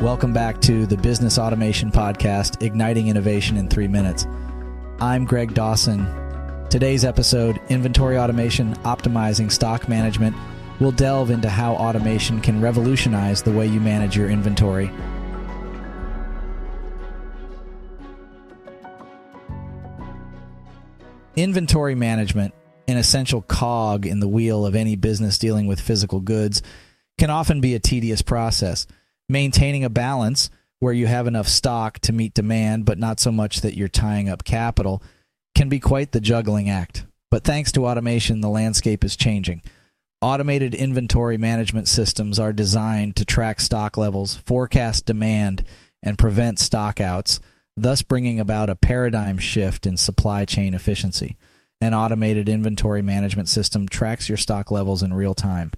Welcome back to the Business Automation Podcast, Igniting Innovation in Three Minutes. I'm Greg Dawson. Today's episode Inventory Automation Optimizing Stock Management will delve into how automation can revolutionize the way you manage your inventory. Inventory management, an essential cog in the wheel of any business dealing with physical goods, can often be a tedious process. Maintaining a balance where you have enough stock to meet demand, but not so much that you're tying up capital, can be quite the juggling act. But thanks to automation, the landscape is changing. Automated inventory management systems are designed to track stock levels, forecast demand, and prevent stockouts, thus bringing about a paradigm shift in supply chain efficiency. An automated inventory management system tracks your stock levels in real time.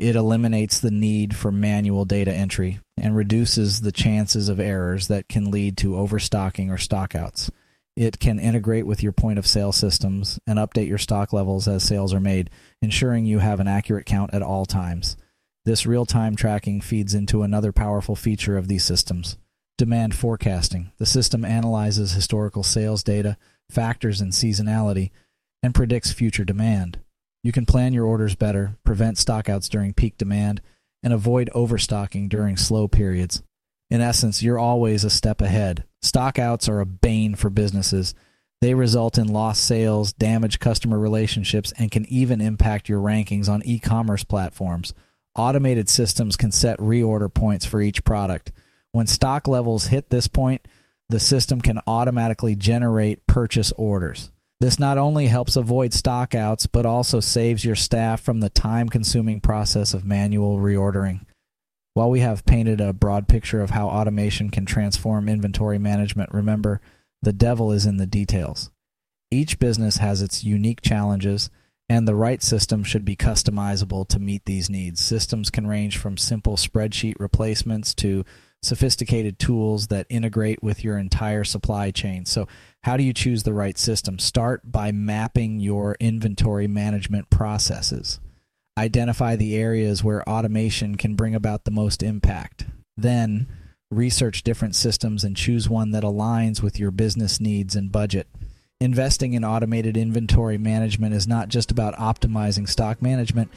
It eliminates the need for manual data entry and reduces the chances of errors that can lead to overstocking or stockouts. It can integrate with your point of sale systems and update your stock levels as sales are made, ensuring you have an accurate count at all times. This real time tracking feeds into another powerful feature of these systems demand forecasting. The system analyzes historical sales data, factors in seasonality, and predicts future demand. You can plan your orders better, prevent stockouts during peak demand, and avoid overstocking during slow periods. In essence, you're always a step ahead. Stockouts are a bane for businesses. They result in lost sales, damaged customer relationships, and can even impact your rankings on e commerce platforms. Automated systems can set reorder points for each product. When stock levels hit this point, the system can automatically generate purchase orders. This not only helps avoid stockouts, but also saves your staff from the time consuming process of manual reordering. While we have painted a broad picture of how automation can transform inventory management, remember the devil is in the details. Each business has its unique challenges, and the right system should be customizable to meet these needs. Systems can range from simple spreadsheet replacements to sophisticated tools that integrate with your entire supply chain. So, how do you choose the right system? Start by mapping your inventory management processes. Identify the areas where automation can bring about the most impact. Then, research different systems and choose one that aligns with your business needs and budget. Investing in automated inventory management is not just about optimizing stock management,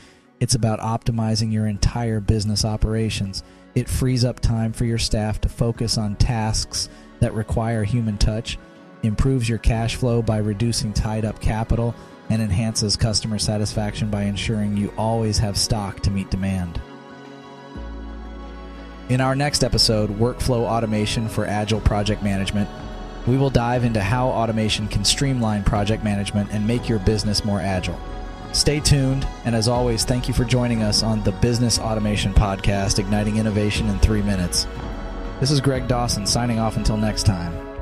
it's about optimizing your entire business operations. It frees up time for your staff to focus on tasks that require human touch, improves your cash flow by reducing tied up capital, and enhances customer satisfaction by ensuring you always have stock to meet demand. In our next episode, Workflow Automation for Agile Project Management, we will dive into how automation can streamline project management and make your business more agile. Stay tuned, and as always, thank you for joining us on the Business Automation Podcast, Igniting Innovation in Three Minutes. This is Greg Dawson signing off until next time.